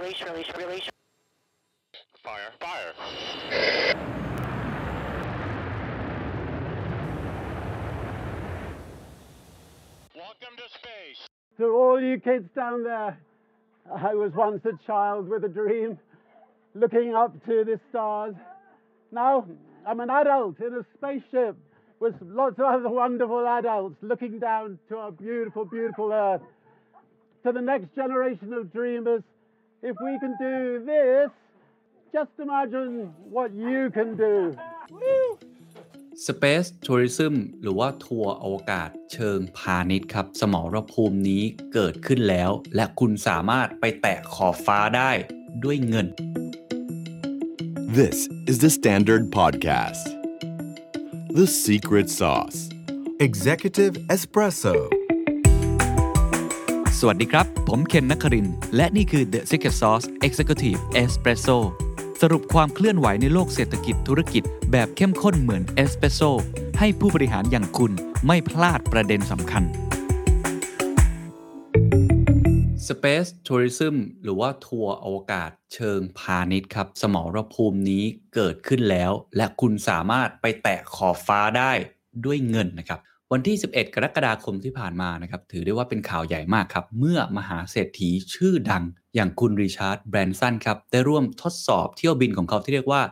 release, release, release. Fire, fire. Welcome to space. To all you kids down there, I was once a child with a dream, looking up to the stars. Now I'm an adult in a spaceship with lots of other wonderful adults looking down to our beautiful, beautiful Earth. To the next generation of dreamers, if we can do this, just imagine what you can do. Space Tourism หรือว่าทัวร์อวกาศเชิงพาณิชย์ครับ สมรภูมินี้เกิดขึ้นแล้ว และคุณสามารถไปแตะขอบฟ้าได้ด้วยเงิน This is the Standard Podcast. The Secret Sauce. Executive Espresso สวัสดีครับ ผมเคนนักคริน และนี่คือ The Secret Sauce Executive Espresso สรุปความเคลื่อนไหวในโลกเศรษฐกิจธุรกิจ แบบเข้มข้นเหมือนเอสเปรสโซให้ผู้บริหารอย่างคุณไม่พลาดประเด็นสำคัญ Space Tourism หรือว่าทัวร์อวกาศเชิงพาณิชย์ครับ สมรภูมินี้เกิดขึ้นแล้ว และคุณสามารถไปแตะขอบฟ้าได้ด้วยเงินนะครับ วันที่ 11 กรกฎาคมที่ผ่านมานะครับถือได้ว่าเป็นข่าวใหญ่มากครับ เมื่อมหาเศรษฐีชื่อดังอย่างคุณริชาร์ดแบรนสันครับได้ร่วมทดสอบเที่ยวบินของเขาที่เรียกว่า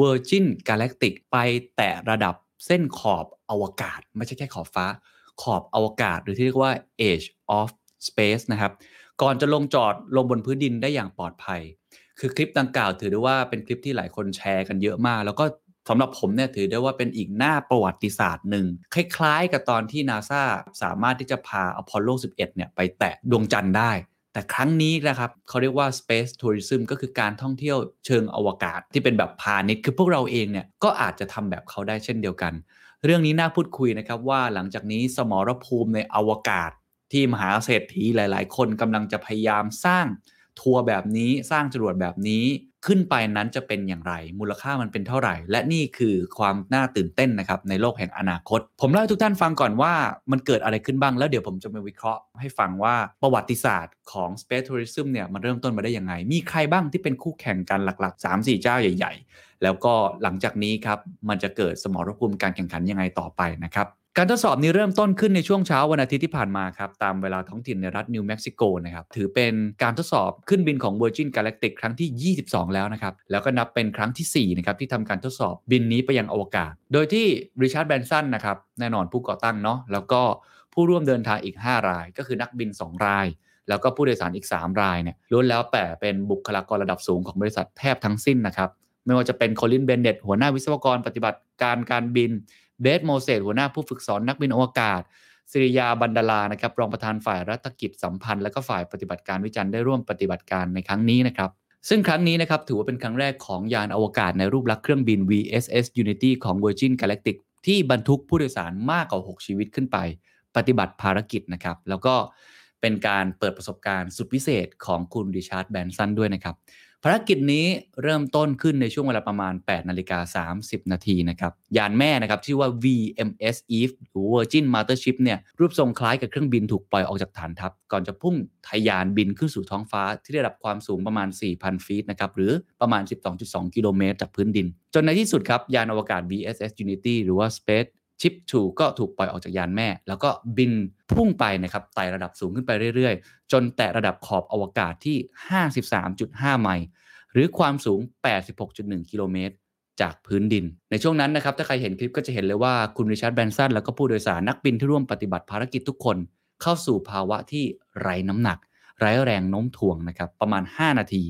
Virgin Galactic ไปแตะระดับเส้นขอบอวกาศ ไม่ใช่แค่ขอบฟ้า ขอบอวกาศ หรือที่เรียกว่า Edge of Space นะครับก่อนจะลงจอดลงบนพื้นดินได้อย่างปลอดภัย คือคลิปดังกล่าวถือได้ว่าเป็นคลิปที่หลายคนแชร์กันเยอะมาก แล้วก็ สำหรับผมเนี่ยถือได้ว่าเป็นอีกหน้าประวัติศาสตร์หนึ่ง คล้ายๆ กับตอนที่นาซาสามารถที่จะพาอพอลโล 11 เนี่ยไปแตะดวงจันทร์ได้ แต่ครั้งนี้นะครับเขาเรียกว่า space tourism ก็คือการท่องเที่ยวเชิงอวกาศที่เป็นแบบพาณิชย์คือพวกเราเองเนี่ยก็อาจจะทำแบบเขาได้เช่นเดียวกัน เรื่องนี้น่าพูดคุยนะครับว่าหลังจากนี้สมรภูมิในอวกาศที่มหาเศรษฐีหลาย ๆ คนกำลังจะพยายามสร้าง ทัวร์แบบนี้สร้างจรวดแบบนี้ขึ้นไปนั้นจะเป็นอย่างไร มูลค่ามันเป็นเท่าไหร่ และนี่คือความน่าตื่นเต้นนะครับในโลกแห่งอนาคต ผมเล่าให้ทุกท่านฟังก่อนว่ามันเกิดอะไรขึ้นบ้าง แล้วเดี๋ยวผมจะมาวิเคราะห์ให้ฟังว่าประวัติศาสตร์ของ Space Tourism เนี่ยมันเริ่มต้นมาได้ยังไง มีใครบ้างที่เป็นคู่แข่งกันหลัก ๆ 3-4 เจ้าใหญ่ ๆ แล้วก็หลังจากนี้ครับมันจะเกิดสมรภูมิการแข่งขันยังไงต่อไปนะครับ การทดสอบนี้เริ่มต้นขึ้นในช่วงเช้าวันอาทิตย์ที่ผ่านมาครับตามเวลาท้องถิ่นในรัฐนิวเม็กซิโกนะครับถือเป็นการทดสอบขึ้นบินของ Virgin Galactic ครั้งที่ 22 แล้วนะครับแล้วก็นับเป็นครั้งที่4นะครับที่ทำการทดสอบบินนี้ไปยังอวกาศ โดยที่ริชาร์ดแบนสันนะครับแน่นอนผู้ก่อตั้งเนาะแล้วก็ผู้ร่วมเดินทางอีก 5 ราย ก็คือนักบิน 2 ราย แล้วก็ผู้โดยสารอีก 3 รายเนี่ยล้วนแล้วแต่เป็นบุคลากรระดับสูงของบริษัทแทบทั้งสิ้นนะครับไม่ว่าจะเป็นโคลินเบนเน็ตหัวหน้าวิศวกรปฏิบัติการการบิน เบสโมเสสหัวหน้าผู้ฝึกสอนนักบินอวกาศสิริยาบันดาลานะครับรองประธานฝ่ายรัฐกิจสัมพันธ์ และก็ฝ่ายปฏิบัติการวิจัยได้ร่วมปฏิบัติการในครั้งนี้นะครับ ซึ่งครั้งนี้นะครับถือว่าเป็นครั้งแรกของยานอวกาศในรูปลักษณ์เครื่องบิน VSS Unity ของ Virgin Galactic ที่บรรทุกผู้โดยสารมากกว่า 6 ชีวิตขึ้นไป ปฏิบัติภารกิจนะครับ แล้วก็เป็นการเปิดประสบการณ์สุดพิเศษของคุณริชาร์ดแบนสันด้วยนะครับ ภารกิจนี้เริ่มต้นขึ้นในช่วงเวลาประมาณ 8 นาฬิกา 30 นาทีนะครับ ยานแม่นะครับชื่อว่า VMS Eve หรือ Virgin Mothership เนี่ยรูปทรงคล้ายกับเครื่องบินถูกปล่อยออกจากฐานทัพ ก่อนจะพุ่งทะยานบินขึ้นสู่ท้องฟ้าที่ได้รับความสูงประมาณ 4,000 ฟีตนะครับ หรือประมาณ 12.2 กิโลเมตรจากพื้นดิน จนในที่สุดครับ ยานอวกาศ VSS Unity หรือว่า Space ชิป2ก็ถูกปล่อยออกจากยานแม่ แล้วก็บินพุ่งไปนะครับไต่ระดับสูงขึ้นไปเรื่อยๆ จนแตะระดับขอบอวกาศที่ 53.5 ไมล์หรือความสูง 86.1 กิโลเมตรจากพื้นดิน ในช่วงนั้นนะครับถ้าใครเห็นคลิปก็จะเห็นเลยว่าคุณริชาร์ดแบนสันแล้วก็ผู้โดยสารนักบินที่ร่วมปฏิบัติภารกิจทุกคน เข้าสู่ภาวะที่ไร้น้ำหนัก ไร้แรงโน้มถ่วงนะครับประมาณ 5 นาที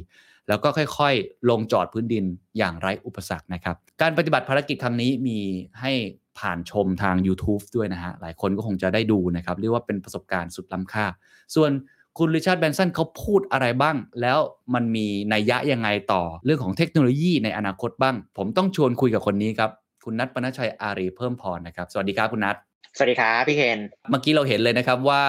แล้วก็ค่อยๆ ลงจอดพื้นดินอย่างไร้อุปสรรคนะครับการปฏิบัติภารกิจครั้งนี้มีให้ ผ่านชมทาง YouTube ด้วยนะฮะ หลายคนก็คงจะได้ดูนะครับ เรียกว่าเป็นประสบการณ์สุดล้ำค่า ส่วนคุณริชาร์ดแบนสันเขาพูดอะไรบ้าง แล้วมันมีนัยยะยังไงต่อเรื่องของเทคโนโลยีในอนาคตบ้าง ผมต้องชวนคุยกับคนนี้ครับ คุณนัทปนชัยอารีเพิ่มพรนะครับ สวัสดีครับคุณนัทสวัสดีครับพี่เคนเมื่อกี้เราเห็นเลยนะครับว่า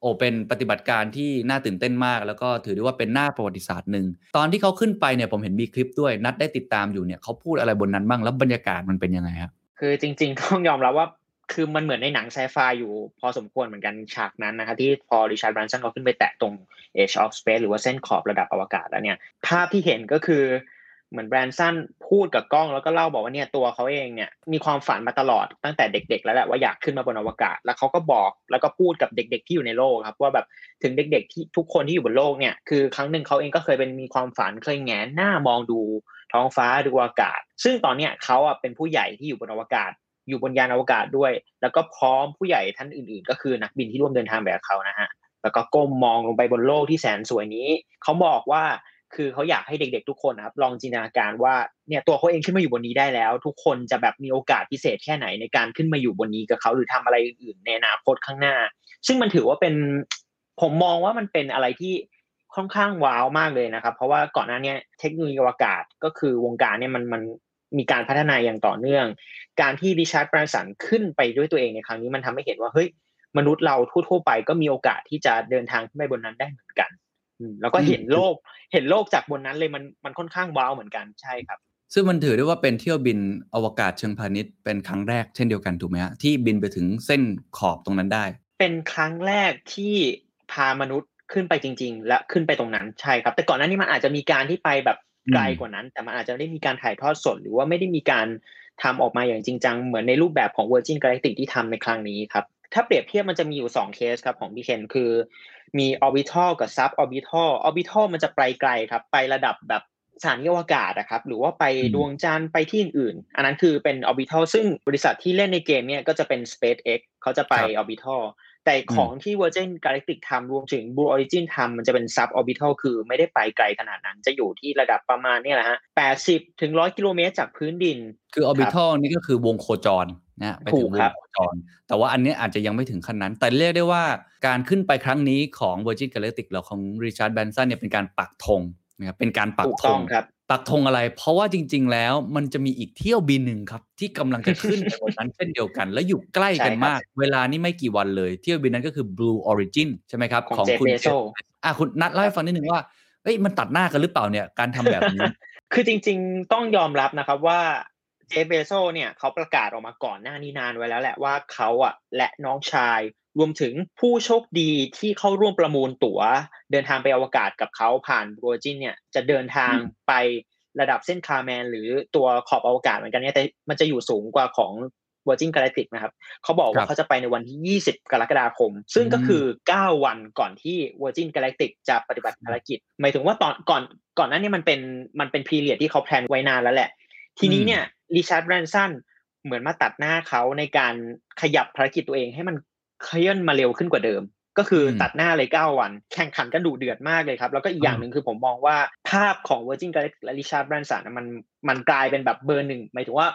โอเป็นปฏิบัติการที่น่าตื่นเต้นมาก แล้วก็ถือได้ว่าเป็นหน้าประวัติศาสตร์หนึ่ง ตอนที่เขาขึ้นไปเนี่ยผมเห็นมีคลิปด้วยนัดได้ติดตามอยู่เนี่ยเขาพูดอะไรบนนั้นบ้างแล้วบรรยากาศมันเป็นยังไงครับ คือจริง ๆ ต้องยอมรับว่าคือมันเหมือนในหนังไซไฟอยู่พอสมควรเหมือนกันฉากนั้นนะครับที่พอริชาร์ดแบรนสันเขาขึ้นไปแตะตรง Age of Space หรือว่าเส้นขอบระดับอวกาศแล้วเนี่ย ภาพที่เห็นก็คือเหมือนแบรนสันพูดกับกล้องแล้วก็เล่าบอกว่าเนี่ยตัวเขาเองเนี่ยมีความฝันมาตลอดตั้งแต่เด็ก ๆ แล้วแหละว่าอยากขึ้นมาบนอวกาศ แล้วเขาก็บอกแล้วก็พูดกับเด็ก ๆ ที่อยู่ในโลกครับว่าแบบถึงเด็ก ๆ ที่ทุกคนที่อยู่บนโลกเนี่ยคือครั้งหนึ่งเขาเองก็เคยเป็นมีความฝันเคยแงนหน้ามองดู ท้องฟ้าดูอากาศ ซึ่งตอนเนี้ยเขาอะเป็นผู้ใหญ่ที่อยู่บนอวกาศ อยู่บนยานอวกาศด้วย แล้วก็พร้อมผู้ใหญ่ท่านอื่น ๆ ก็คือนักบินที่ร่วมเดินทางแบบเขานะฮะแล้วก็ก้มมองลงไปบนโลกที่แสนสวยนี้เขาบอกว่าคือเขาอยากให้เด็ก ๆ ทุกคนครับลองจินตนาการว่าเนี่ยตัวเขาเองขึ้นมาอยู่บนนี้ได้แล้ว ทุกคนจะแบบมีโอกาสพิเศษแค่ไหนในการขึ้นมาอยู่บนนี้กับเขาหรือทำอะไรอื่นๆในอนาคตข้างหน้า ซึ่งมันถือว่าเป็นผมมองว่ามันเป็นอะไรที่ ค่อนข้างว้าวมากเลยนะครับ เพราะว่าก่อนหน้านี้เทคโนโลยีอวกาศก็คือวงการเนี่ยมันมันมีการพัฒนาอย่างต่อเนื่อง การที่ริชาร์ดแบรนสันขึ้นไปด้วยตัวเองในครั้งนี้มันทำให้เห็นว่าเฮ้ยมนุษย์เราทั่วๆไปก็มีโอกาสที่จะเดินทางขึ้นไปบนนั้นได้เหมือนกันอืมแล้วก็เห็นโลกเห็นโลกจากบนนั้นเลยมันมันค่อนข้างว้าวเหมือนกันใช่ครับ ซึ่งมันถือได้ว่าเป็นเที่ยวบินอวกาศเชิงพาณิชย์เป็นครั้งแรกเช่นเดียวกันถูกไหมฮะที่บินไปถึงเส้นขอบตรงนั้นได้ เป็นครั้งแรกที่พามนุษย์ ขึ้นไปจริง ๆ และขึ้นไปตรงนั้นใช่ครับ แต่ก่อนหน้านี้มันอาจจะมีการที่ไปแบบไกลกว่านั้น แต่มันอาจจะไม่ได้มีการถ่ายทอดสด หรือว่าไม่ได้มีการทำออกมาอย่างจริงจังเหมือนในรูปแบบของ Virgin Galactic ที่ทำในครั้งนี้ครับถ้าเปรียบเทียบมันจะมีอยู่ 2 เคสครับของพี่เคนคือ มี orbital กับ sub orbital orbital มันจะไปไกลครับ ไประดับแบบสถานีอวกาศนะครับ หรือว่าไปอืมดวงจันทร์ไปที่อื่นๆ อันนั้นคือเป็น orbital ซึ่งบริษัทที่เล่นในเกมเนี่ยก็จะเป็น SpaceX เขาจะไป orbital แต่ของที่ Virgin Galactic ทำรวมถึง Blue Origin ทำมันจะเป็น sub orbital คือไม่ได้ไปไกลขนาดนั้น จะอยู่ที่ระดับประมาณเนี่ยแหละฮะ80ถึง100กิโลเมตรจากพื้นดิน คือ orbital นี่ก็คือวงโคจรนะฮะไปถูถึกงวครังบโคจร แต่ว่าอันเนี้ยอาจจะยังไม่ถึงขั้นนั้น แต่เรียกได้ว่าการขึ้นไปครั้งนี้ของ Virgin Galactic หรือของ Richard Branson เนี่ยเป็นการปักธงนะครับเป็นการปักถูกธต้องงครับ ปักธงอะไร เพราะว่าจริง ๆ แล้วมันจะมีอีกเที่ยวบินหนึ่งครับ ที่กำลังจะขึ้นไปบนนั้นเช่นเดียวกัน แล้วอยู่ใกล้กันใช่ครับมาก เวลานี่ไม่กี่วันเลย เที่ยวบินนั้นก็คือ Blue Origin ใช่ไหมครับ ของ Jeff คุณ Bezos อะคุณนัดเล่าให้ฟังนิดนึงว่าเอ้ยมันตัดหน้ากันหรือเปล่าเนี่ยการทำแบบนี้ คือจริง ๆ ต้องยอมรับนะครับว่าเจฟเบโซเนี่ยเขาประกาศออกมาก่อนหน้านี้นานไว้แล้วแหละว่าเขาอะและน้องชาย รวมถึงผู้โชคดีที่เข้าร่วมประมูลตั๋ว เดินทางไปอวกาศกับเขาผ่านโรจินเนี่ยจะเดินทางไประดับเส้นคาร์แมน หรือตัวขอบอวกาศเหมือนกันเนี่ยแต่มันจะอยู่สูงกว่าของ Virgin Galactic นะครับเขาบอกครัว่าบเขาจะไปในวันที่ 20 กรกฎาคม ซึ่งก็คือ 9 วันก่อนที่ Virgin Galactic จะปฏิบัติภารกิจ หมายถึงว่าตอนก่อนก่อนหน้านี้มันเป็นมันเป็น period ที่เขา plan ไว้นานแล้วแหละ ทีนี้เนี่ยริชาร์ดแบรนสันเหมือนมาตัดหน้าเขาในการขยับภารกิจตัวเองให้มัน เคลื่อนมาเร็วขึ้นกว่าเดิม ก็คืออมตัดหน้าเลย9วัน แข่งขันกันดุเดือดมากเลยครับ แล้วก็อีกอย่างหนึ่งคือผมมองว่าภาพของ Virgin Galactic และริชาร์ดแบรนสันมันมันกลายเป็นแบบเบอร์หนึ่งหมายถึงว่า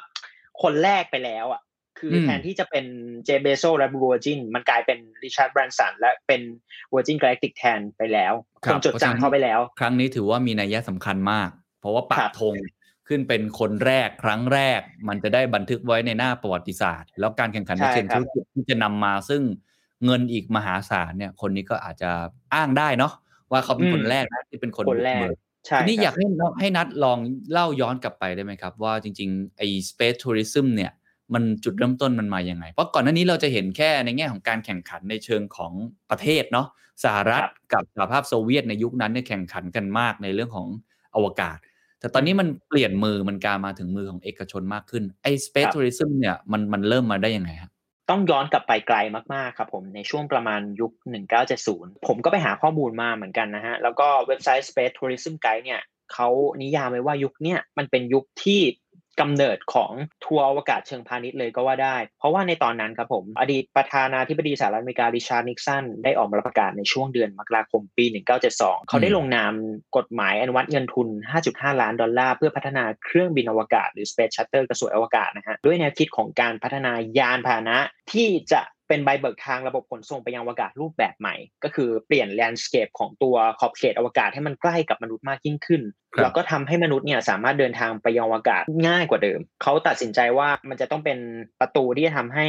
คนแรกไปแล้วอะคืออมแทนที่จะเป็นเจเบโซและบู v ร์จินมันกลายเป็นริชาร์ดแบรนสันและเป็น Virgin Galactic แทนไปแล้วคครับนจดเพราะฉะนั้นจำเขาไปแล้ว ครั้งนี้ถือว่ามีนัยสำคัญมาก เพราะว่าปัคกรับธง ขึ้นเป็นคนแรกครั้งแรก มันจะได้บันทึกไว้ในหน้าประวัติศาสตร์ แล้วการแข่งขันในใช่เชิงครัธุบรกิจที่จะนำมาซึ่งเงินอีกมหาศาลเนี่ย คนนี้ก็อาจจะอ้างได้เนาะว่าเขาเป็นคนแรกนะที่เป็นคนคนแรกบุเบิใช่ทีนี้ครับอยากให้น้องให้นัดลองเล่าย้อนกลับไปได้ไหมครับ ว่าจริงๆไอ้ space tourism เนี่ยมันจุดเริ่มต้นมันมาอย่างไง เพราะก่อนหน้านี้เราจะเห็นแค่ในแง่ของการแข่งขันในเชิงของประเทศเนาะสหรัฐครับกับสหภาพโซเวียตในยุคนั้นเนี่ยแข่งขันกันมากในเรื่องของอวกาศ แต่ตอนนี้มันเปลี่ยนมือมันการมาถึงมือของเอกชนมากขึ้นไอ้ space tourism เนี่ยมันมันเริ่มมาได้ยังไงฮะต้องย้อนกลับไปไกลมากๆครับผมในช่วงประมาณยุค 1970 ผมก็ไปหาข้อมูลมาเหมือนกันนะฮะ แล้วก็เว็บไซต์ Space Tourism Guide เนี่ยเขานิยามไว้ว่ายุคเนี้ยมันเป็นยุคที่ กำเนิดของทัวร์อวกาศเชิงพาณิชย์เลยก็ว่าได้ เพราะว่าในตอนนั้นครับผม อดีตประธานาธิบดีสหรัฐอเมริการิชาร์ดนิกสันได้ออกมาประกาศในช่วงเดือนมกราคมปี 1972 เขาได้ลงนามกฎหมายอนุมัติเงินทุน 5.5 ล้านดอลลาร์ เพื่อพัฒนาเครื่องบินอวกาศหรือ Space Shuttle กระสวยอวกาศนะฮะด้วยแนวคิดของการพัฒนายานพาหนะที่จะ เป็นใบเบิกทางระบบขนส่งไปยังอวกาศรูปแบบใหม่ ก็คือเปลี่ยน landscape ของตัวขอบเขตอวกาศให้มันใกล้กับมนุษย์มากยิ่งขึ้นครับแล้วก็ทำให้มนุษย์เนี่ยสามารถเดินทางไปยังอวกาศง่ายกว่าเดิม เขาตัดสินใจว่ามันจะต้องเป็นประตูที่จะทำให้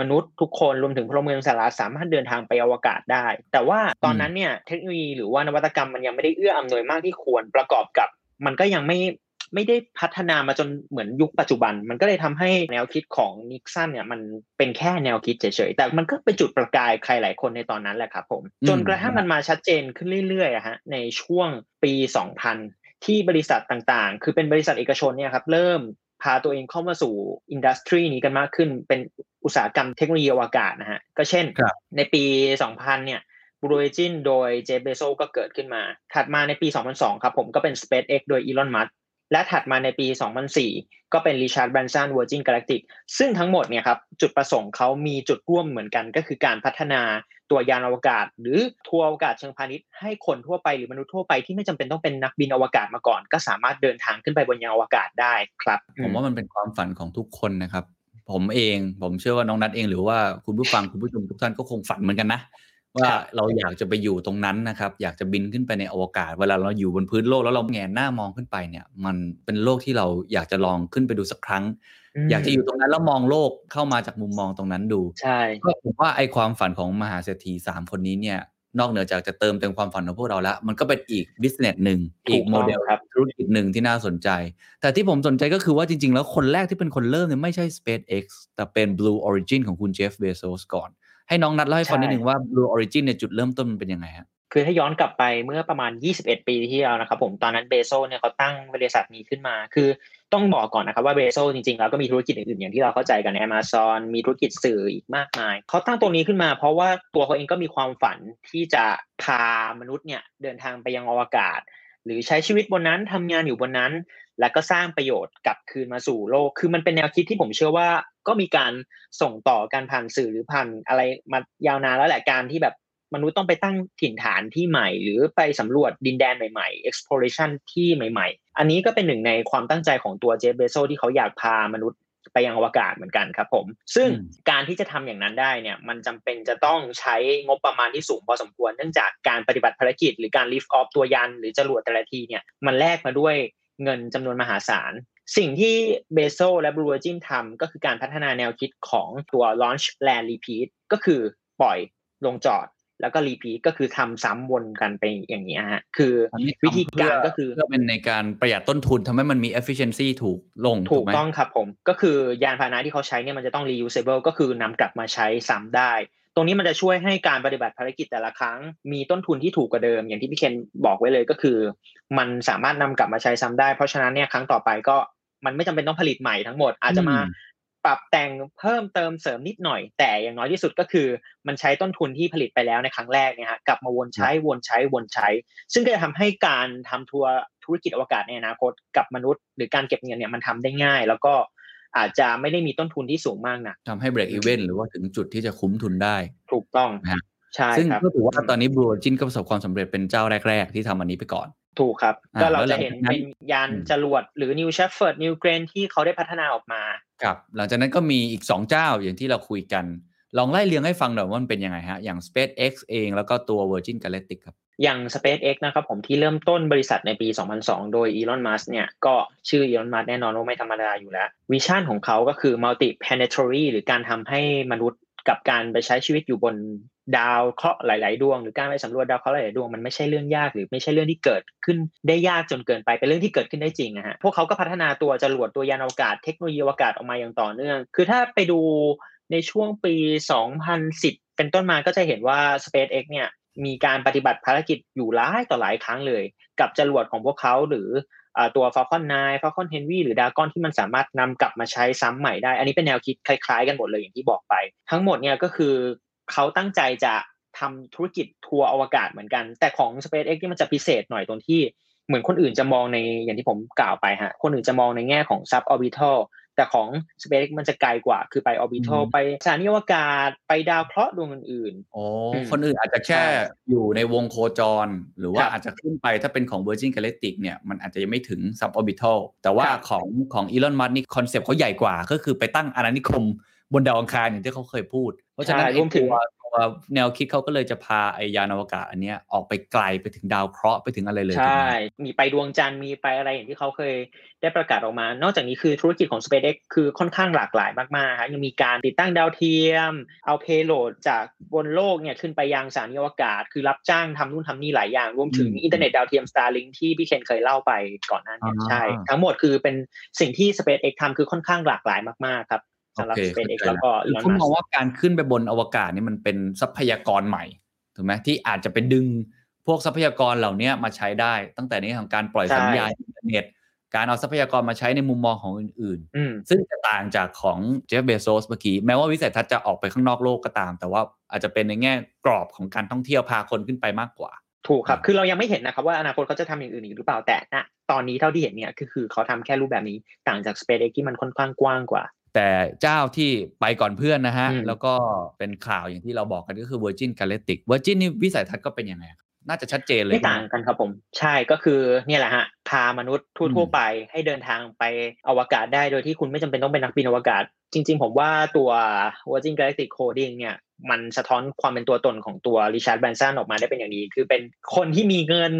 มนุษย์ทุกคนรวมถึงพลเมืองสหรัฐสามารถเดินทางไปอวกาศได้ แต่ว่าตอนนั้นเนี่ยเทคโนโลยีหรือว่านวัตกรรมมันยังไม่ได้เอื้ออำนวยมากที่ควรประกอบกับ มันก็ยังไม่ ไม่ได้พัฒนามาจนเหมือนยุคปัจจุบัน มันก็เลยทำให้แนวคิดของนิกสันเนี่ยมันเป็นแค่แนวคิดเฉยๆ แต่มันก็เป็นจุดประกายใครหลายคนในตอนนั้นแหละครับผมอืมจนกระทั่งมันมาชัดเจนขึ้นเรื่อยๆอะฮะในช่วงปี 2000 ที่บริษัทต่างๆ คือเป็นบริษัทเอกชนเนี่ยครับเริ่มพาตัวเองเข้ามาสู่ industry นี้กันมากขึ้น เป็นอุตสาหกรรมเทคโนโลยีอวกาศนะฮะก็เช่นครับในปี 2000 เนี่ย Blue Origin โดยเจฟฟ์ เบโซสก็เกิดขึ้นมา ถัดมาในปี 2002 ครับผมก็เป็น SpaceX โดยอีลอน มัสก์ และถัดมาในปี 2004 ก็เป็น Richard Branson Virgin Galactic ซึ่งทั้งหมดเนี่ยครับจุดประสงค์เขามีจุดร่วมเหมือนกัน ก็คือการพัฒนาตัวยานอวกาศ หรือทัวร์อวกาศเชิงพาณิชย์ให้คนทั่วไปหรือมนุษย์ทั่วไปที่ไม่จำเป็นต้องเป็นนักบินอวกาศมาก่อน ก็สามารถเดินทางขึ้นไปบนยานอวกาศได้ครับ ผมว่ามันเป็นความฝันของทุกคนนะครับ ผมเองผมเชื่อว่าน้องนัทเองหรือว่าคุณผู้ฟังคุณผู้ชมทุกท่านก็คงฝันเหมือนกันนะ ว่าครับเราอยากจะไปอยู่ตรงนั้นนะครับ อยากจะบินขึ้นไปในอวกาศ เวลาเราอยู่บนพื้นโลกแล้วเราแงนหน้ามองขึ้นไปเนี่ย มันเป็นโลกที่เราอยากจะลองขึ้นไปดูสักครั้ง อยากจะอยู่ตรงนั้นแล้วมองโลกเข้ามาจากมุมมองตรงนั้นดูใช่ก็ผมว่าไอความฝันของมหาเศรษฐีสามคนนี้เนี่ย นอกเหนือจากจะเติมเต็มความฝันของพวกเราแล้ว มันก็เป็นอีกบิสเนสหนึ่งถูอีกกต้องโมเดลครับธุรกิจหนึ่งที่น่าสนใจ แต่ที่ผมสนใจก็คือว่าจริง ๆ แล้วคนแรกที่เป็นคนเริ่มเนี่ยไม่ใช่ SpaceX แต่เป็น Blue Origin ของคุณเจฟเบโซสก่อน ให้น้องนัดเล่าให้ฟังนิดนึงว่า Blue Origin เนี่ยจุดเริ่มต้นมันเป็นยังไงฮะคือถ้าย้อนกลับไปเมื่อประมาณ 21 ปีที่แล้วนะครับผมตอนนั้นเบโซเนี่ยเขาตั้งบริษัทนี้ขึ้นมา คือต้องบอกก่อนนะครับว่าเบโซจริงๆ แล้วก็มีธุรกิจอื่นๆ อย่างที่เราเข้าใจกัน Amazon มีธุรกิจสื่ออีกมากมาย เขาตั้งตรงนี้ขึ้นมา เพราะว่าตัวเขาเองก็มีความฝันที่จะพามนุษย์เนี่ยเดินทางไปยังอวกาศ หรือใช้ชีวิตบนนั้นทำงานอยู่บนนั้น แล้วก็สร้างประโยชน์กลับคืนมาสู่โลก คือมันเป็นแนวคิดที่ผมเชื่อว่า ก็มีการส่งต่อการผ่านสื่อหรือผ่านอะไรมายาวนานแล้วแหละการที่แบบมนุษย์ต้องไปตั้งถิ่นฐานที่ใหม่ หรือไปสำรวจดินแดนใหม่ๆ exploration ที่ใหม่ ๆ อันนี้ก็เป็นหนึ่งในความตั้งใจของตัวเจฟเบโซที่เขาอยากพามนุษย์ไปยังอวกาศเหมือนกันครับผม ซึ่งอืมการที่จะทำอย่างนั้นได้เนี่ย มันจำเป็นจะต้องใช้งบประมาณที่สูงพอสมควร เนื่องจากการปฏิบัติภารกิจ หรือการ lift off ตัวยานหรือจรวดแต่ละทีเนี่ย มันแลกมาด้วยเงินจำนวนมหาศาล สิ่งที่เบโซและ Blue Origin ทำก็คือการพัฒนาแนวคิดของตัว launch land repeat ก็คือปล่อยลงจอดแล้วก็ repeat ก็คือทำซ้ำวนกันไปอย่างนี้ยฮะคืออันนี้วิธีการเพื่ก็คือเพื่อเป็นในการประหยัดต้นทุนทำให้มันมี efficiency ถูกลงถูกไหมต้องครับผม ก็คือยานพาหนะที่เขาใช้เนี่ยมันจะต้อง reusable ก็คือนำกลับมาใช้ซ้ำได้ ตรงนี้มันจะช่วยให้การปฏิบัติภารกิจแต่ละครั้ง มีต้นทุนที่ถูกกว่าเดิม อย่างที่พี่เคนบอกไว้เลยก็คือ มันสามารถนำกลับมาใช้ซ้ำได้ เพราะฉะนั้นเนี่ยครั้งต่อไปก็ มันไม่จำเป็นต้องผลิตใหม่ทั้งหมด อาจจะมาอืมปรับแต่งเพิ่มเติมเสริมนิดหน่อย แต่อย่างน้อยที่สุดก็คือ มันใช้ต้นทุนที่ผลิตไปแล้วในครั้งแรกเนี่ยฮะกลับมาวนใช้วนใช้วนใช้ ซึ่งก็จะทำให้การทำทัวร์ธุรกิจอวกาศในอนาคตกับมนุษย์ หรือการเก็บเงินเนี่ยมันทำได้ง่าย แล้วก็อาจจะไม่ได้มีต้นทุนที่สูงมากนะทำให้ break even หรือว่าถึงจุดที่จะคุ้มทุนได้ ถูกต้องนะฮะ ใช่ซึ่งครับก็ถือว่าตอนนี้ Blue Origin ก็ประสบความสำเร็จเป็นเจ้าแรก ๆ ที่ทำอันนี้ไปก่อน ถูกครับอ่าก็เราแล้วหลัจะงเห็นจากนั้นเป็นยานอืมจรวดหรือ New Shepard New Grange ที่เขาได้พัฒนาออกมาครับหลังจากนั้นก็มีอีก 2 เจ้าอย่างที่เราคุยกัน ลองไล่เรียงให้ฟังหน่อยว่ามันเป็นยังไงฮะ อย่าง SpaceX เองแล้วก็ตัว Virgin Galactic ครับอย่าง SpaceX นะครับผมที่เริ่มต้นบริษัทในปี 2002 โดย Elon Musk เนี่ยก็ชื่อ Elon Musk แน่นอนว่าไม่ธรรมดาอยู่แล้ว วิชั่นของเขาก็คือ multi planetary หรือการทำให้มนุษย์ กับการไปใช้ชีวิตอยู่บนดาวเคราะห์หลาย ๆ ดวง หรือการไปสำรวจดาวเคราะห์หลายๆดวงมันไม่ใช่เรื่องยากหรือไม่ใช่เรื่องที่เกิดขึ้นได้ยากจนเกินไปเป็นเรื่องที่เกิดขึ้นได้จริงนะฮะพวกเขาก็พัฒนาตัวจรวดตัวยานอวกาศเทคโนโลยีอวกาศออกมาอย่างต่อเนื่อง คือถ้าไปดูในช่วงปี 2010 เป็นต้นมาก็จะเห็นว่า SpaceX เนี่ยมีการปฏิบัติภารกิจอยู่หลายต่อหลายครั้งเลย กับจรวดของพวกเขาหรือ ตัว Falcon 9 Falcon Heavy หรือ Dragon ที่มันสามารถนำกลับมาใช้ซ้ำใหม่ได้ อันนี้เป็นแนวคิดคล้ายๆกันหมดเลยอย่างที่บอกไป ทั้งหมดเนี่ยก็คือเขาตั้งใจจะทำธุรกิจทัวร์อวกาศเหมือนกัน แต่ของ SpaceX ที่มันจะพิเศษหน่อยตรงที่เหมือนคนอื่นจะมองในอย่างที่ผมกล่าวไปฮะคนอื่นจะมองในแง่ของ suborbital แต่ของ SpaceX มันจะไกลกว่า คือไป orbital อืมไปสถานีอวกาศไปดาวเคราะห์ดวงอื่นโอ้อืมคนอื่นอาจจะแค่ใช่อยู่ในวงโคจร หรือว่าครับอาจจะขึ้นไปถ้าเป็นของ Virgin Galactic เนี่ยมันอาจจะยังไม่ถึง suborbital แต่ว่าครับของของ Elon Musk นี่ concept เขาใหญ่กว่า ก็คือไปตั้งอาณานิคมบนดาวอังคารอย่างที่เขาเคยพูด เพราะฉะนั้นใช่ไอ้รวมถึง ตัวตัวแนวคิดเขาก็เลยจะพาไอ้ยานอวกาศอันเนี้ยออกไปไกลไปถึงดาวเคราะห์ไปถึงอะไรเลยถูกใช่ไหมมีไปดวงจันทร์มีไปอะไรอย่างที่เขาเคยได้ประกาศออกมา นอกจากนี้คือธุรกิจของ SpaceX คือค่อนข้างหลากหลายมากๆครับยังมีการติดตั้งดาวเทียม เอา payload จากบนโลกเนี่ยขึ้นไปยังสถานีอวกาศ คือรับจ้างทำนู่นทำนี่หลายอย่าง รวมถึงอินเทอร์เน็ตดาวเทียม Starlink ที่พี่เคนเคยเล่าไปก่อนหน้านี้ใช่ ทั้งหมดคือเป็นสิ่งที่ SpaceX ทำคือค่อนข้างหลากหลายมากๆครับ สำหรับโอเค SpaceX เข้าใจแล้วก็คือ Elon Musk คุณมองว่าการขึ้นไปบนอวกาศนี่มันเป็นทรัพยากรใหม่ถูกไหมที่อาจจะไปดึงพวกทรัพยากรเหล่านี้มาใช้ได้ ตั้งแต่ในเรื่องของการปล่อยใช่สัญญาณอินเทอร์เน็ตการเอาทรัพยากรมาใช้ในมุมมองของอื่นอืมๆซึ่งจะต่างจากของเจฟฟ์ เบโซสเมื่อกี้ แม้ว่าวิสัยทัศน์จะออกไปข้างนอกโลกก็ตาม แต่ว่าอาจจะเป็นในแง่กรอบของการท่องเที่ยวพาคนขึ้นไปมากกว่า ถูกครับอ่าคือเรายังไม่เห็นนะครับว่าอนาคตเขาจะทำอย่างอื่นอีกหรือเปล่าแต่ณตอนนี้เท่าที่เห็นเนี่ยก็คือเขาทำแค่รูปแบบนี้ต่างจาก SpaceX ที่มันค่อนข้างกว้างกว่า แต่เจ้าที่ไปก่อนเพื่อนนะฮะอืมแล้วก็เป็นข่าวอย่างที่เราบอกกันก็คือ Virgin Galactic Virgin นี่วิสัยทัศน์ก็เป็นยังไงครับน่าจะชัดเจนเลยไม่ต่างกันครับผม ใช่ก็คือเนี่ยแหละฮะพามนุษย์ทั่วๆไปให้เดินทางไปอวกาศได้โดยที่คุณไม่จำเป็นต้องเป็นนักบินอวกาศ จริง ๆ ผมว่าตัว Virgin Galactic Coding เนี่ยมันสะท้อนความเป็นตัวตนของตัวริชาร์ดแบรนสันออกมาได้เป็นอย่างดีคือเป็นคนที่มีเงิน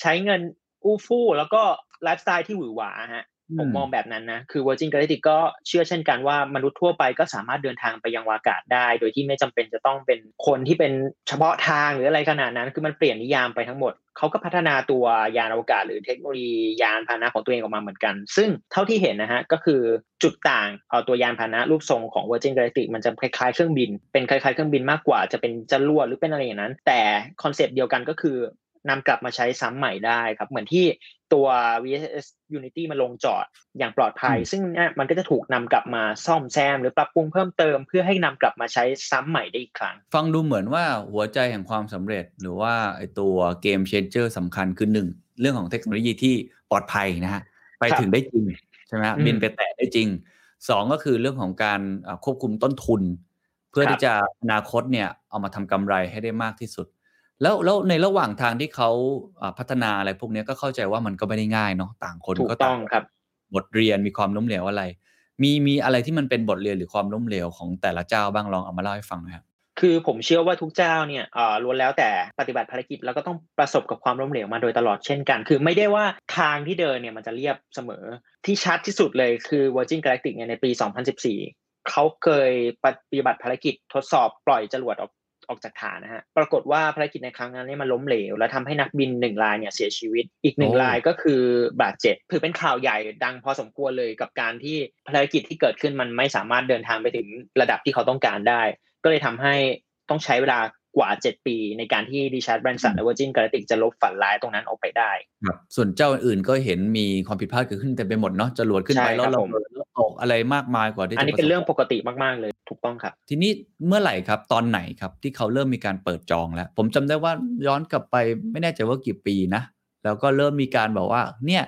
ใช้เงินอู้ฟู่แล้วก็ไลฟ์สไตล์ที่หวือหวาฮะ ผมมองแบบนั้นนะ คือ Virgin Galactic ก็เชื่อเช่นกันว่ามนุษย์ทั่วไปก็สามารถเดินทางไปยังอวกาศได้ โดยที่ไม่จำเป็นจะต้องเป็นคนที่เป็นเฉพาะทางหรืออะไรขนาดนั้น คือมันเปลี่ยนนิยามไปทั้งหมด เขาก็พัฒนาตัวยานอวกาศหรือเทคโนโลยียานพาหนะของตัวเองออกมาเหมือนกัน ซึ่งเท่าที่เห็นนะฮะก็คือจุดต่างเอาตัวยานพาหนะรูปทรงของ Virgin Galactic มันจะคล้ายๆเครื่องบิน เป็นคล้ายๆเครื่องบินมากกว่าจะเป็นจรวดหรือเป็นอะไรอย่างนั้น แต่คอนเซปต์เดียวกันก็คือ นำกลับมาใช้ซ้ำใหม่ได้ครับ เหมือนที่ตัว VSS Unity มาลงจอดอย่างปลอดภัยอืมซึ่งเนี่ยมันก็จะถูกนำกลับมาซ่อมแซม หรือปรับปรุงเพิ่มเติม เพื่อให้นำกลับมาใช้ซ้ำใหม่ได้อีกครั้ง ฟังดูเหมือนว่าหัวใจแห่งความสำเร็จ หรือว่าไอตัว game changer สำคัญคือหนึ่งเรื่องของเทคโนโลยีที่ปลอดภัยนะฮะไปครับถึงได้จริงใช่ไหมฮะอืมบินไปแตะได้จริงสองก็คือเรื่องของการอ่าควบคุมต้นทุน เพื่อครับที่จะอนาคตเนี่ยเอามาทำกำไรให้ได้มากที่สุด แล้วแล้วในระหว่างทางที่เขาอ่าพัฒนาอะไรพวกเนี้ยก็เข้าใจว่ามันก็ไม่ได้ง่ายเนาะต่างคนถูกก็ต้ต่าองงครับ บทเรียนมีความล้มเหลวอะไร มีมีอะไรที่มันเป็นบทเรียนหรือความล้มเหลวของแต่ละเจ้าบ้างลองเอามาเล่าให้ฟังหน่อยครับคือผมเชื่อว่าทุกเจ้าเนี่ยเอ่อล้วนแล้วแต่ปฏิบัติภารกิจแล้วก็ต้องประสบกับความล้มเหลวมาโดยตลอดเช่นกัน คือไม่ได้ว่าทางที่เดินเนี่ยมันจะเรียบเสมอ ที่ชัดที่สุดเลยคือ Virgin Galactic เนี่ยในปี 2014 เขาเคยปฏิบัติภารกิจทดสอบปล่อยจรวดออก ออกจากฐานนะฮะ ปรากฏว่าภารกิจในครั้งนั้นเนี่ยมันล้มเหลว และทำให้นักบินหนึ่งรายเนี่ยเสียชีวิต อีกหนึ่งโอ้รายก็คือบาดเจ็บถือเป็นข่าวใหญ่ดังพอสมควรเลยกับการที่ภารกิจที่เกิดขึ้นมันไม่สามารถเดินทางไปถึงระดับที่เขาต้องการได้ ก็เลยทำให้ต้องใช้เวลา กว่า7ปีในการที่ดิชาร์ดแบรนสันและ Virgin Galactic จะลบฝันร้ายตรงนั้นออกไปได้ครับส่วนเจ้าอื่นๆก็เห็นมีความผิดพลาดเกิดขึ้นเต็มไปหมดเนาะจรวดขึ้นไปใช่แล้วครับเราผมแล้วตกอะไรมากมายกว่าที่จะอันนี้เป็นเรื่องปประสบกติมากๆเลยถูกต้องครับ ทีนี้เมื่อไหร่ครับตอนไหนครับที่เขาเริ่มมีการเปิดจองแล้ว ผมจำได้ว่าย้อนกลับไปไม่แน่ใจว่ากี่ปีนะ แล้วก็เริ่มมีการบอกว่า เนี่ย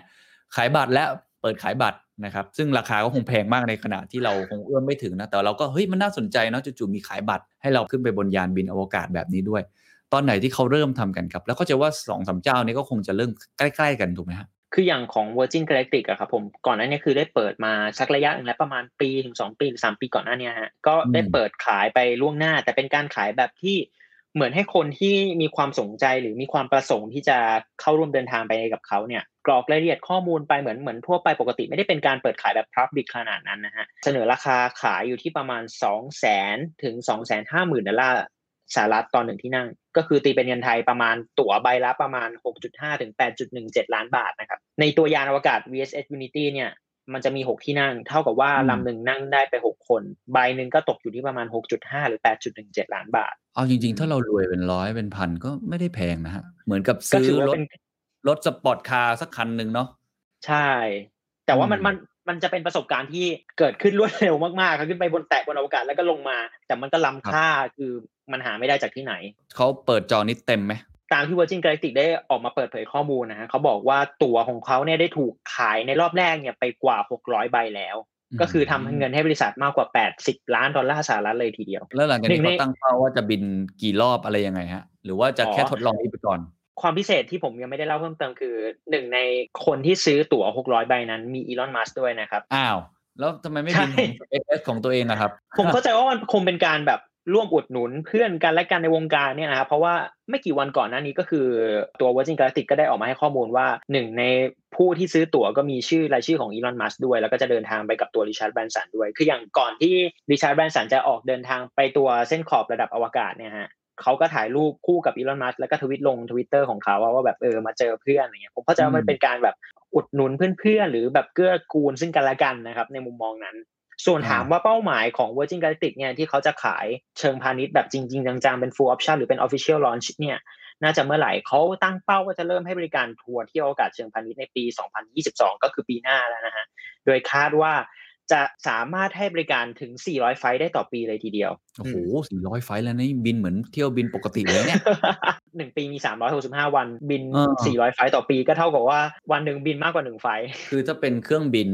ขายบัตรแล้วเปิดขายบัตร นะครับซึ่งราคาก็คงแพงมากในขณะที่เราคงเอื้อมไม่ถึงนะแต่เราก็เฮ้ยมันน่าสนใจเนาะจู่ๆมีขายบัตร ให้เราขึ้นไปบนยานบินอวกาศแบบนี้ด้วย ตอนไหนที่เขาเริ่มทำกันครับ แล้วก็จะว่าสองสามเจ้านี้ก็คงจะเริ่มใกล้ ๆ กันถูกไหมฮะคืออย่างของ Virgin Galactic อะครับผมก่อนหน้านี้คือได้เปิดมาสักระยะหนึ่งแล้วประมาณปีถึงสองปีหรือสามปีก่อนหน้านี้ฮะก็ได้อืมเปิดขายไปล่วงหน้า แต่เป็นการขายแบบที่ เหมือนให้คนที่มีความสนใจหรือมีความประสงค์ที่จะเข้าร่วมเดินทางไปกับเขาเนี่ยกรอกรายละเอียดข้อมูลไปเหมือนเหมือนทั่วไปปกติไม่ได้เป็นการเปิดขายแบบ public ขนาดนั้นนะฮะเสนอราคาขายอยู่ที่ประมาณ 2 0 0 0 0 0ถึง 2 5 0 0 0 0ดอลลาร์สหรัฐตอนหนึ่งที่นั่ง ก็คือตีเป็นเงินไทยประมาณตั๋วใบละประมาณ 6.5 ถึง 8.17 ล้านบาทนะครับในตัวยานอวกาศ VSS Unity เนี่ย มันจะมี6ที่นั่ง เท่ากับว่าอืมลำหนึ่งนั่งได้ไป6คน ใบหนึ่งก็ตกอยู่ที่ประมาณ6.5หรือ8.17ล้านบาท เอาจริง ๆ ถ้าเรารวยเป็นร้อยเป็นพันก็ไม่ได้แพงนะฮะ เหมือนกับก็ซื้อถือว่ารถเป็นรถ sport car สักคันหนึ่งเนาะใช่ แต่ว่ามันอืมมันมันจะเป็นประสบการณ์ที่เกิดขึ้นรวดเร็วมากๆครับขึ้นไปบนแตะบนอวกาศแล้วก็ลงมา แต่มันก็ล้ำค่าคือมันหาไม่ได้จากที่ไหน เขาเปิดจองนี้เต็มไหม ตามที่ Virgin Galactic ได้ออกมาเปิดเผยข้อมูลนะฮะเขาบอกว่าตั๋วของเขาเนี่ยได้ถูกขายในรอบแรกเนี่ยไปกว่า 600 ใบแล้ว ก็คือทำเงินให้บริษัทมากกว่า 80 ล้านดอลลาร์สหรัฐเลยทีเดียว แล้วหลังจากนี้หนึ่งในเขาตั้งเป้าว่าจะบินกี่รอบอะไรยังไงฮะ หรือว่าจะอ๋อแค่ทดลองนี้ไปก่อนความพิเศษที่ผมยังไม่ได้เล่าเพิ่มเติมคือหนึ่งในคนที่ซื้อตั๋ว 600 ใบนั้นมีอีลอน มัสด้วยนะครับ อ้าว แล้วทำไมไม่บินใช่ของ SpaceX ของตัวเองอะครับ ผมเข้าใจว่ามันคงเป็นการแบบ ร่วมอุดหนุนเพื่อนกันและกันในวงการเนี่ยนะครับเพราะว่าไม่กี่วันก่อนหน้านี้ก็คือตัว Virgin Galactic ก็ได้ออกมาให้ข้อมูลว่าหนึ่งในผู้ที่ซื้อตั๋วก็มีชื่อรายชื่อของอีลอนมัสด้วย แล้วก็จะเดินทางไปกับตัวริชาร์ดแบรนสันด้วย คืออย่างก่อนที่ริชาร์ดแบรนสันจะออกเดินทางไปตัวเส้นขอบระดับอวกาศเนี่ยฮะเขาก็ถ่ายรูปคู่กับอีลอนมัสก์แล้วก็ทวิตลงทวิตเตอร์ของเขาว่าแบบเออมาเจอเพื่อนอะไรเงี้ยผมเข้าใจว่ามันเป็นการแบบอุดหนุนเพื่อนๆหรือแบบเกื้อกูลซึ่งกันและกันนะครับในมุมมองนั้น ส่วนถามว่าเป้าหมายของ Virgin Galactic เนี่ยที่เขาจะขายเชิงพาณิชย์แบบจริง ๆ จังๆ เป็น full option หรือเป็น official launch เนี่ยน่าจะเมื่อไหร่เขาตั้งเป้าว่าจะเริ่มให้บริการทัวร์ที่อวกาศเชิงพาณิชย์ในปี 2022 ก็คือปีหน้าแล้วนะฮะ โดยคาดว่า จะสามารถให้บริการถึง 400 ไฟล์ได้ต่อปีเลยทีเดียว โอ้โหสี่ร้อยไฟล์แล้วนี่บินเหมือนเที่ยวบินปกติเลยเนี่ยหนึ่งปีมี 365 วันบินเออ400 ไฟล์ต่อปีก็เท่ากับว่าวันหนึ่งบินมากกว่าหนึ่งไฟล์คือถ้าเป็นเครื่องบิน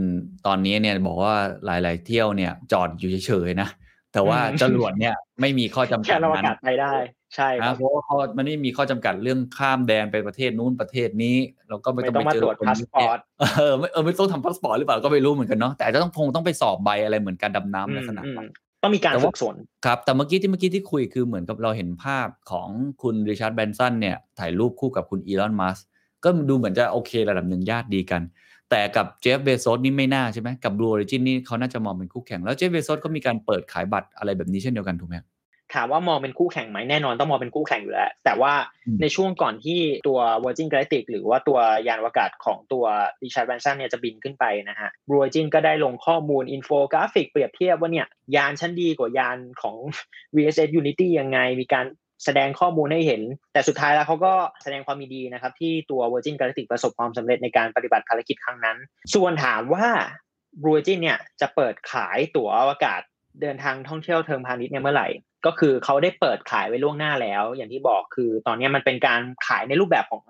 ตอนนี้เนี่ยบอกว่าหลาย ๆ เที่ยวเนี่ยจอดอยู่เฉยๆนะ แต่ว่าอืมจรวดเนี่ยไม่มีข้อจำกัแค่ดเราอานั้นกาศไปได้ ใช่คนะรับเพราะว่าเขามันไม่มีข้อจำกัดเรื่องข้ามแดนไปประเทศนู้นประเทศนี้เราก็ไม่ไม่ต้องต้องไปมาเจอตรวจคนพาสปอร์ตเออไม่เออไม่ต้องทำพาสปอร์ตหรือเปล่าก็ไม่รู้เหมือนกันเนาะแต่อาจจะต้องคงต้องไปสอบใบอะไรเหมือนการดำน้ำลักษณะอืมนั้นต้องมีการแต่ว่าฝึกฝนครับแต่เมื่อกี้ที่เมื่อกี้ที่คุยคือเหมือนกับเราเห็นภาพของคุณริชาร์ดแบรนสันเนี่ยถ่ายรูปคู่กับคุณอีลอนมัสก์ก็ดูเหมือนจะโอเคระดับหนึ่งญาติดีกัน แต่กับเจฟเบโซสนี่ไม่น่าใช่ไหมกับ Blue Origin นี่เขาน่าจะมองเป็นคู่แข่ง แล้วเจฟเบโซสก็มีการเปิดขายบัตรอะไรแบบนี้เช่นเดียวกันถูกไหมถามว่ามองเป็นคู่แข่งไหมแน่นอนต้องมองเป็นคู่แข่งอยู่แล้ว แต่ว่าอืมในช่วงก่อนที่ตัว Virgin Galactic หรือว่าตัวยานอวกาศของตัว Richard Branson เนี่ยจะบินขึ้นไปนะฮะ Blue Origin ก็ได้ลงข้อมูลอินโฟกราฟิกเปรียบเทียบว่าเนี่ยยานฉันดีกว่ายานของ VSS Unity ยังไง มีการ แสดงข้อมูลให้เห็น แต่สุดท้ายแล้วเขาก็แสดงความยินดีนะครับ ที่ตัว Virgin Galactic ประสบความสำเร็จในการปฏิบัติภารกิจครั้งนั้น ส่วนถามว่า Blue Origin เนี่ยจะเปิดขายตั๋วอวกาศเดินทางท่องเที่ยวเชิงพาณิชย์เนี่ยเมื่อไหร่ก็คือเขาได้เปิดขายไว้ล่วงหน้าแล้ว อย่างที่บอกคือ ตอนนี้มันเป็นการขายในรูปแบบของ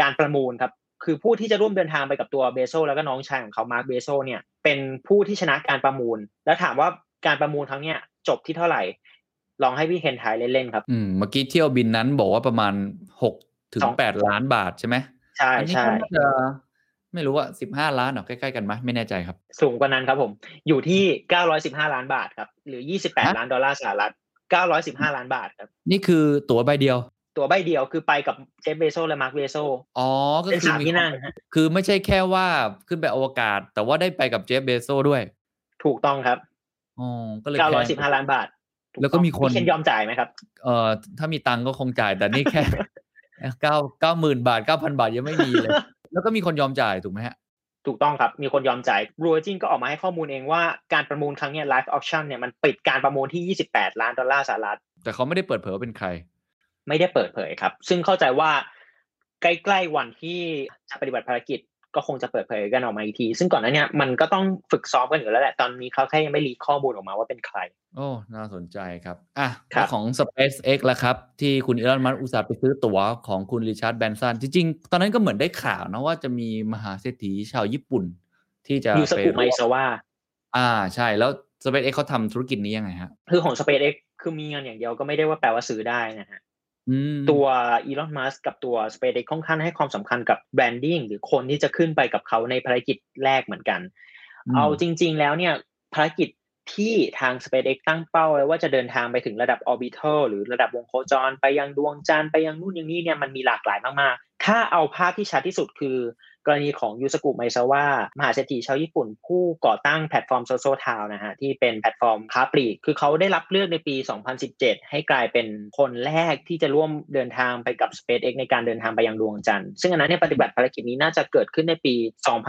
การประมูลครับคือผู้ที่จะร่วมเดินทางไปกับตัวเบโซแล้วก็น้องชายของเขามาร์คเบโซเนี่ยเป็นผู้ที่ชนะการประมูล แล้วถามว่าการประมูลครั้งเนี้ยจบที่เท่าไหร่ ลองให้พี่เคนทายเล่นๆครับ อืม เมื่อกี้เที่ยวบินนั้นบอกว่าประมาณหกถึงสองแปดล้านบาทใช่ไหมใช่อันี้ใช่ก็น่าจะไม่รู้ว่าสิบห้าล้านเหรอใกล้ๆกันไหมไม่แน่ใจครับ สูงกว่านั้นครับผม อยู่ที่915ล้านบาทครับ หรือ28ล้านดอลลาร์สหรัฐ915ล้านบาทครับ นี่คือตั๋วใบเดียว ตั๋วใบเดียวคือไปกับเจฟเบโซสและมาร์คเบโซสอ๋อ ก็เป็นคือสามที่นั่งฮะคือไม่ใช่แค่ว่าขึ้นไปอวกาศ แต่ว่าได้ไปกับเจฟเบโซสด้วย ถูกต้องครับอ๋อก็เลยแพง915ล้านบาทถู แล้วก็มีคนพี่เคนยอมจ่ายไหมครับ เอ่อถ้ามีตังค์ก็คงจ่าย แต่นี่แค่เก้าเก้าหมื่นบาทเก้าพันบาทยังไม่มีเลย แล้วก็มีคนยอมจ่ายถูกไหมฮะถูกต้องครับ มีคนยอมจ่ายบรูจินก็ออกมาให้ข้อมูลเองว่าการประมูลครั้งเนี้ไลฟ์ออ t ชั่นเนี่ยมันปิดการประมูลที่ 28 ล้านดอลลาร์สหรัฐ แต่เขาไม่ได้เปิดเผยว่าเป็นใคร ไม่ได้เปิดเผยครับ ซึ่งเข้าใจว่าใกล้ๆวันที่จะปฏิบัติภารกิจ ก็คงจะเปิดเผยกันออกมาอีกที ซึ่งก่อนหน้าเนี้มันก็ต้องฝึกซ้อมกันอยู่แล้วแหละ ตอนนี้เขาแค่ยังไม่รีข้อมูลออกมาว่าเป็นใคร โอ้ น่าสนใจครับ อะครับแล้วของ SpaceX แล้วครับ ที่คุณอีลอนมัสก์อุตส่าห์ไปซื้อตั๋วของคุณริชาร์ดแบรนสัน จริงๆ ตอนนั้นก็เหมือนได้ข่าวนะว่าจะมีมหาเศรษฐีชาวญี่ปุ่น ที่จะไปร่วม ยูซากุ มาเอซาวะอ่าใช่แล้ว SpaceX เขาทำธุรกิจนี้ยังไงฮะคือของ SpaceX คือมีเงินอย่างเดียวก็ไม่ได้ว่าแปลว่าซื้อได้นะฮะอืม ตัวอีลอนมัสก์กับตัว SpaceX ค่อนข้างให้ความสำคัญกับ branding หรือคนที่จะขึ้นไปกับเขาในภารกิจแรกเหมือนกันอืมเอาจริง ๆ แล้วเนี่ยภารกิจที่ทาง SpaceX ตั้งเป้าไว้ว่าจะเดินทางไปถึงระดับ orbital หรือระดับวงโคจร ไปยังดวงจันทร์ไปยังนู่นอย่างนี้เนี่ยมันมีหลากหลายมากๆ ถ้าเอาภาพที่ชัดที่สุดคือ กรณีของยูซากุมาเอซาว่ามหาเศรษฐีชาวญี่ปุ่น ผู้ก่อตั้งแพลตฟอร์ม ZOZOTOWN นะฮะที่เป็นแพลตฟอร์มค้าปลีก คือเขาได้รับเลือกในปี 2017 ให้กลายเป็นคนแรกที่จะร่วมเดินทางไปกับ SpaceX ในการเดินทางไปยังดวงจันทร์ซึ่งอันนั้นเนี่ยปฏิบัติภารกิจนี้น่าจะเกิดขึ้นในปี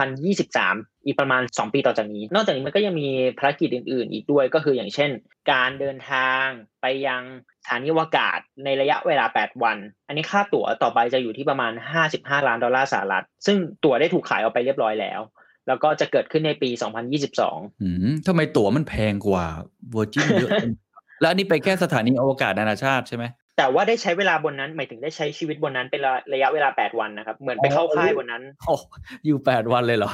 2023 อีกประมาณ 2 ปีต่อจากนี้ นอกจากนี้มันก็ยังมีภารกิจอื่น ๆ อีกด้วยก็คืออย่างเช่น การเดินทางไปยังสถานีอวกาศในระยะเวลา 8 วัน อันนี้ค่าตั๋วต่อไปจะอยู่ที่ประมาณ 55 ล้านดอลลาร์สหรัฐ ซึ่งตั๋วได้ถูกขายออกไปเรียบร้อยแล้ว แล้วก็จะเกิดขึ้นในปี 2022อืมทำไมตั๋วมันแพงกว่า Virgin เยอะจังแล้วอันนี้ไปแค่สถานีอวกาศนานาชาติใช่ไหมแต่ว่าได้ใช้เวลาบนนั้นหมายถึงได้ใช้ชีวิตบนนั้นเป็นระยะเวลา 8 วันนะครับ เหมือนไปเข้าค่ายบนนั้นโอ้อยู่แปดวันเลยเหรอ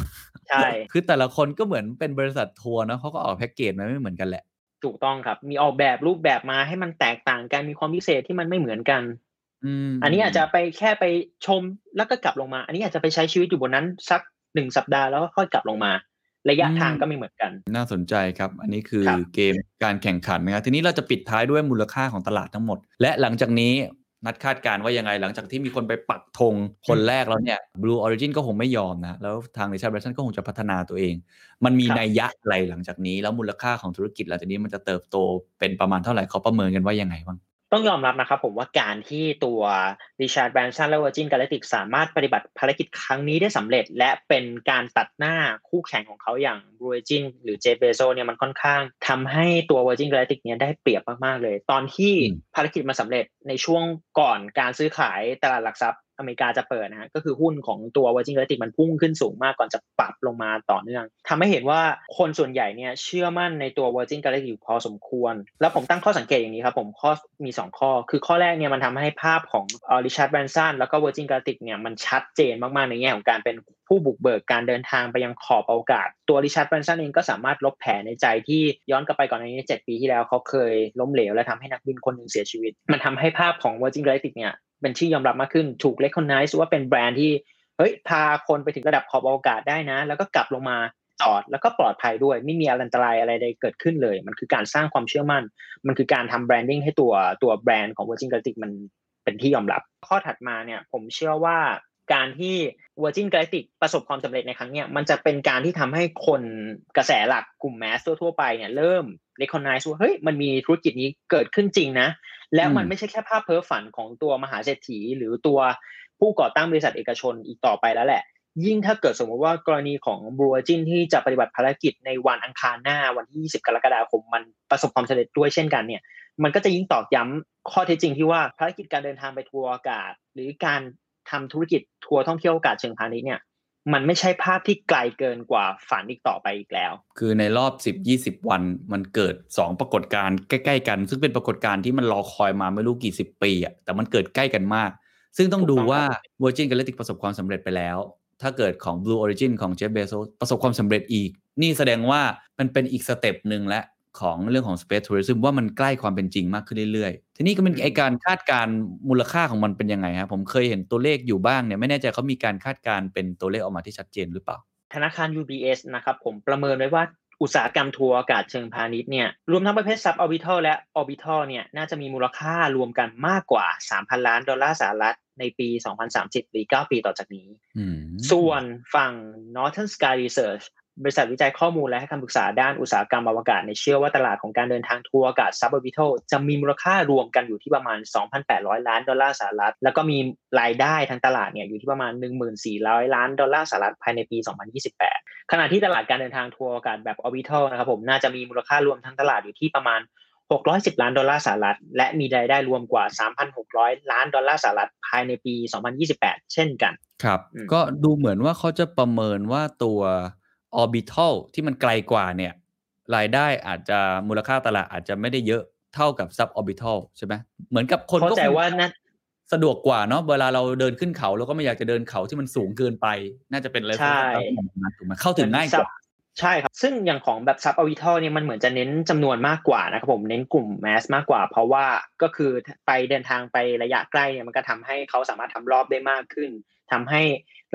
ใช่ คือแต่ละคนก็เหมือนเป็นบริษัททัวร์เนอะเขาก็ออกแพ็กเกจมาไม่เหมือนกันแหละ ถูกต้องครับ มีออกแบบรูปแบบมาให้มันแตกต่างกัน มีความพิเศษที่มันไม่เหมือนกันอืมอันนี้อาจจะไปแค่ไปชมแล้วก็กลับลงมา อันนี้อาจจะไปใช้ชีวิตอยู่บนนั้นสักหนึ่งสัปดาห์แล้วก็ค่อยกลับลงมา ระยะอืมทางก็ไม่เหมือนกัน น่าสนใจครับ อันนี้คือครับเกมการแข่งขันนะครับทีนี้เราจะปิดท้ายด้วยมูลค่าของตลาดทั้งหมด และหลังจากนี้ นัดคาดการณ์ว่ายังไงหลังจากที่มีคนไปปักธงคนแรกแล้วเนี่ย Blue Origin ก็คงไม่ยอมนะ แล้วทาง Richard Branson ก็คงจะพัฒนาตัวเอง มันมีครับนัยยะอะไรหลังจากนี้ แล้วมูลค่าของธุรกิจหลังจากนี้มันจะเติบโตเป็นประมาณเท่าไหร่เขาประเมินกันว่ายังไงบ้าง ต้องยอมรับนะครับผมว่าการที่ตัว Richard Branson และ Virgin Galactic สามารถปฏิบัติภารกิจครั้งนี้ได้สำเร็จ และเป็นการตัดหน้าคู่แข่งของเขาอย่าง Virgin หรือ Jeff Bezos เนี่ยมันค่อนข้างทำให้ตัว Virgin Galactic เนี่ยได้เปรียบมากๆเลย ตอนที่อืมภารกิจมาสำเร็จในช่วงก่อนการซื้อขายตลาดหลักทรัพย์ อเมริกาจะเปิดนะฮะก็คือหุ้นของตัว Virgin Galactic มันพุ่งขึ้นสูงมากก่อนจะปรับลงมาต่อเนื่องทำให้เห็นว่าคนส่วนใหญ่เนี่ยเชื่อมั่นในตัว Virgin Galactic อยู่พอสมควร แล้วผมตั้งข้อสังเกตอย่างนี้ครับผมข้อมี 2 ข้อ คือข้อแรกเนี่ยมันทำให้ภาพของริชาร์ดแบรนสันแล้วก็ Virgin Galactic เนี่ยมันชัดเจนมากๆในแง่ของการเป็นผู้บุกเบิกการเดินทางไปยังขอบอวกาศ ตัวริชาร์ดแบรนสันเองก็สามารถลบแผลในใจที่ย้อนกลับไปก่อนหน้านี้7ปีที่แล้วเขาเคยล้มเหลวและทำให้นักบินคนหนึ่งเสียชีวิต มันทำให้ภาพของ Virgin Galactic เนี่ยเป็นที่ยอมรับมากขึ้นถูก recognize ว่าเป็นแบรนด์ที่เฮ้ยพาคนไปถึงระดับขอบอวกาศได้นะ แล้วก็กลับลงมาจอดแล้วก็ปลอดภัยด้วย ไม่มีอันตรายอะไรใดเกิดขึ้นเลย มันคือการสร้างความเชื่อมั่น มันคือการทำแบรนดิ้งให้ตัวตัวแบรนด์ของ Virgin Galactic มันเป็นที่ยอมรับ ข้อถัดมาเนี่ยผมเชื่อว่าการที่ Virgin Galactic ประสบความสำเร็จในครั้งเนี้ยมันจะเป็นการที่ทำให้คนกระแสหลักกลุ่มแมสทั่วๆไปเนี่ยเริ่ม recognize ว่าเฮ้ยมันมีธุรกิจนี้เกิดขึ้นจริงนะ แล้วมันอืมไม่ใช่แค่ภาพเพ้อฝันของตัวมหาเศรษฐี หรือตัวผู้ก่อตั้งบริษัทเอกชนอีกต่อไปแล้วแหละ ยิ่งถ้าเกิดสมมติว่ากรณีของ Blue Origin ที่จะปฏิบัติภารกิจในวันอังคารหน้าวันที่ 20 กรกฎาคมมันประสบความสำเร็จด้วยเช่นกันเนี่ย มันก็จะยิ่งตอกย้ำข้อเท็จจริงที่ว่าภารกิจการเดินทางไปทัวร์อากาศ หรือการทำธุรกิจทัวร์ท่องเที่ยวอากาศเชิงพาณิชย์เนี่ย มันไม่ใช่ภาพที่ไกลเกินกว่าฝันอีกต่อไปอีกแล้ว คือในรอบ 10 20 วันมันเกิด 2 ปรากฏการณ์ใกล้ๆกัน ซึ่งเป็นปรากฏการณ์ที่มันรอคอยมาไม่รู้กี่สิบปีอะแต่มันเกิดใกล้กันมาก ซึ่งต้องดูว่า Virgin Galactic ประสบความสำเร็จไปแล้ว ถ้าเกิดของ Blue Origin ของ Jeff Bezos ประสบความสำเร็จอีก นี่แสดงว่ามันเป็นอีก step หนึ่งละ ของเรื่องของ Space Tourism ว่ามันใกล้ความเป็นจริงมากขึ้นเรื่อยๆ ทีนี้ก็เป็นอืมไอการคาดการณ์มูลค่าของมันเป็นยังไงครับผมเคยเห็นตัวเลขอยู่บ้างเนี่ยไม่แน่ใจเขามีการคาดการณ์เป็นตัวเลขออกมาที่ชัดเจนหรือเปล่า ธนาคาร UBS นะครับผมประเมินไว้ว่าอุตสาหกรรมทัวร์อวกาศเชิงพาณิชย์เนี่ยรวมทั้งประเภท suborbital และ orbital เนี่ยน่าจะมีมูลค่ารวมกันมากกว่า 3,000 ล้านดอลลาร์สหรัฐในปี 2030 หรือ 9 ปีต่อจากนี้อืมส่วนฝั่ง Northern Sky Research บริษัทวิจัยข้อมูลและให้คำปรึกษาด้านอุตสาหกรรมอวกาศเนี่ยเชื่อว่าตลาดของการเดินทางทัวร์อากาศ suborbital จะมีมูลค่ารวมกันอยู่ที่ประมาณ 2,800 ล้านดอลลาร์สหรัฐ แล้วก็มีรายได้ทางตลาดเนี่ยอยู่ที่ประมาณ 1400 ล้านดอลลาร์สหรัฐภายในปี 2028 ขณะที่ตลาดการเดินทางทัวร์อวกาศแบบ orbital นะครับผมน่าจะมีมูลค่ารวมทั้งตลาดอยู่ที่ประมาณ 610 ล้านดอลลาร์สหรัฐ และมีรายได้รวมกว่า 3,600 ล้านดอลลาร์สหรัฐภายในปี 2028 เช่นกัน ครับอืมก็ดูเหมือนว่าเขาจะประเมินว่าตัว orbital ที่มันไกลกว่าเนี่ยรายได้อาจจะมูลค่าตลาดอาจจะไม่ได้เยอะเท่ากับ sub orbital ใช่ไหมเหมือนกับคนเข้าก็ใจคงว่าน่าสะดวกกว่าเนาะเวลาเราเดินขึ้นเขาเราก็ไม่อยากจะเดินเขาที่มันสูงเกินไป น่าจะเป็นอะไรใช่ถูกไหมเข้าถึงง่ายกว่าใช่ครับ ซึ่งอย่างของแบบซับอ r วิทัลเนี่ยมันเหมือนจะเน้นจำนวนมากกว่านะครับผมเน้นกลุ่ม mass มากกว่า เพราะว่าก็คือไปเดินทางไประยะใกล้เนี่ยมันก็ทำให้เขาสามารถทำรอบได้มากขึ้น ทำให้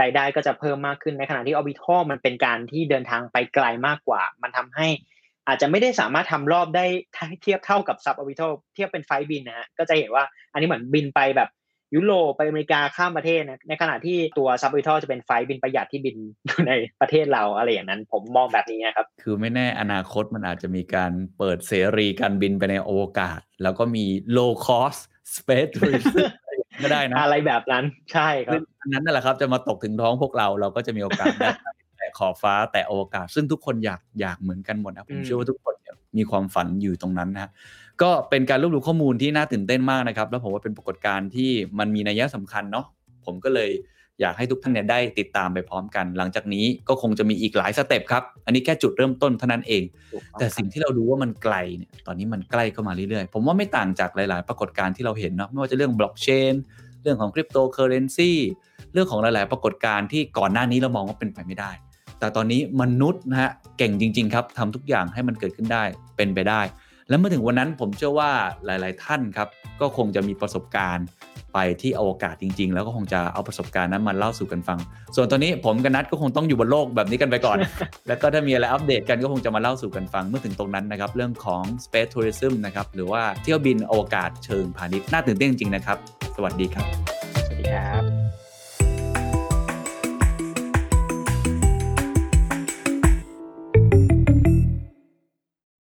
รายได้ก็จะเพิ่มมากขึ้นในขณะที่อ r วิทัลมันเป็นการที่เดินทางไปไกลมากกว่า มันทำให้อาจจะไม่ได้สามารถทำรอบได้เทียบเท่ากับซับอ r วิทัลเทียบเป็นไฟล์บินนะฮะก็จะเห็นว่าอันนี้เหมือนบินไปแบบยุโรปไปอเมริกาข้ามประเทศนะในขณะที่ตัวซับอ r วิทัลจะเป็นไฟล์บินประหยัดที่บินอยู่ในประเทศเราอะไรอย่างนั้น ผมมองแบบนี้นะครับ คือไม่แน่อนาคตมันอาจจะมีการเปิดเสรีการบินไปในอวกาศ แล้วก็มี low cost space tourism ก็ได้นะ อะไรแบบนั้นใช่ครัซึ่บงอันนั้นนั่นแหละครับจะมาตกถึงท้องพวกเราเราก็จะมีโอกาสได้แต่ขอบฟ้าแต่อวกาศซึ่งทุกคนอยากอยากเหมือนกันหมดนะผมอืมเชื่อว่าทุกคนเนี่ยมีความฝันอยู่ตรงนั้นนะก็เป็นการรวบรวมข้อมูลที่น่าตื่นเต้นมากนะครับ แล้วผมว่าเป็นปรากฏการณ์ที่มันมีนัยสำคัญเนาะผมก็เลย อยากให้ทุกท่านเนี่ยได้ติดตามไปพร้อมกัน หลังจากนี้ก็คงจะมีอีกหลายสเต็ปครับ อันนี้แค่จุดเริ่มต้นเท่านั้นเอง แต่สิ่งที่เราดูว่ามันไกลเนี่ยตอนนี้มันใกล้เข้ามาเรื่อยๆ ผมว่าไม่ต่างจากหลาย ๆ ปรากฏการณ์ที่เราเห็นเนาะไม่ว่าจะเรื่องบล็อกเชนเรื่องของคริปโตเคอเรนซีเรื่องของหลาย ๆ ปรากฏการณ์ที่ก่อนหน้านี้เรามองว่าเป็นไปไม่ได้ แต่ตอนนี้มนุษย์นะฮะเก่งจริง ๆ ครับทำทุกอย่างให้มันเกิดขึ้นได้เป็นไปได้ และเมื่อถึงวันนั้นผมเชื่อว่าหลาย ๆ ท่านครับก็คงจะมีประสบการณ์ ไปที่อวกาศจริง ๆ แล้วก็คงจะเอาประสบการณ์นั้นมาเล่าสู่กันฟัง ส่วนตอนนี้ผมกับนัทก็คงต้องอยู่บนโลกแบบนี้กันไปก่อน แล้วก็ถ้ามีอะไรอัปเดตกันก็คงจะมาเล่าสู่กันฟังเมื่อถึงตรงนั้นนะครับเรื่องของ space tourism นะครับหรือว่าเที่ยวบินอวกาศเชิงพาณิชย์น่าตื่นเต้นจริงๆนะครับ สวัสดีครับ สวัสดีครับ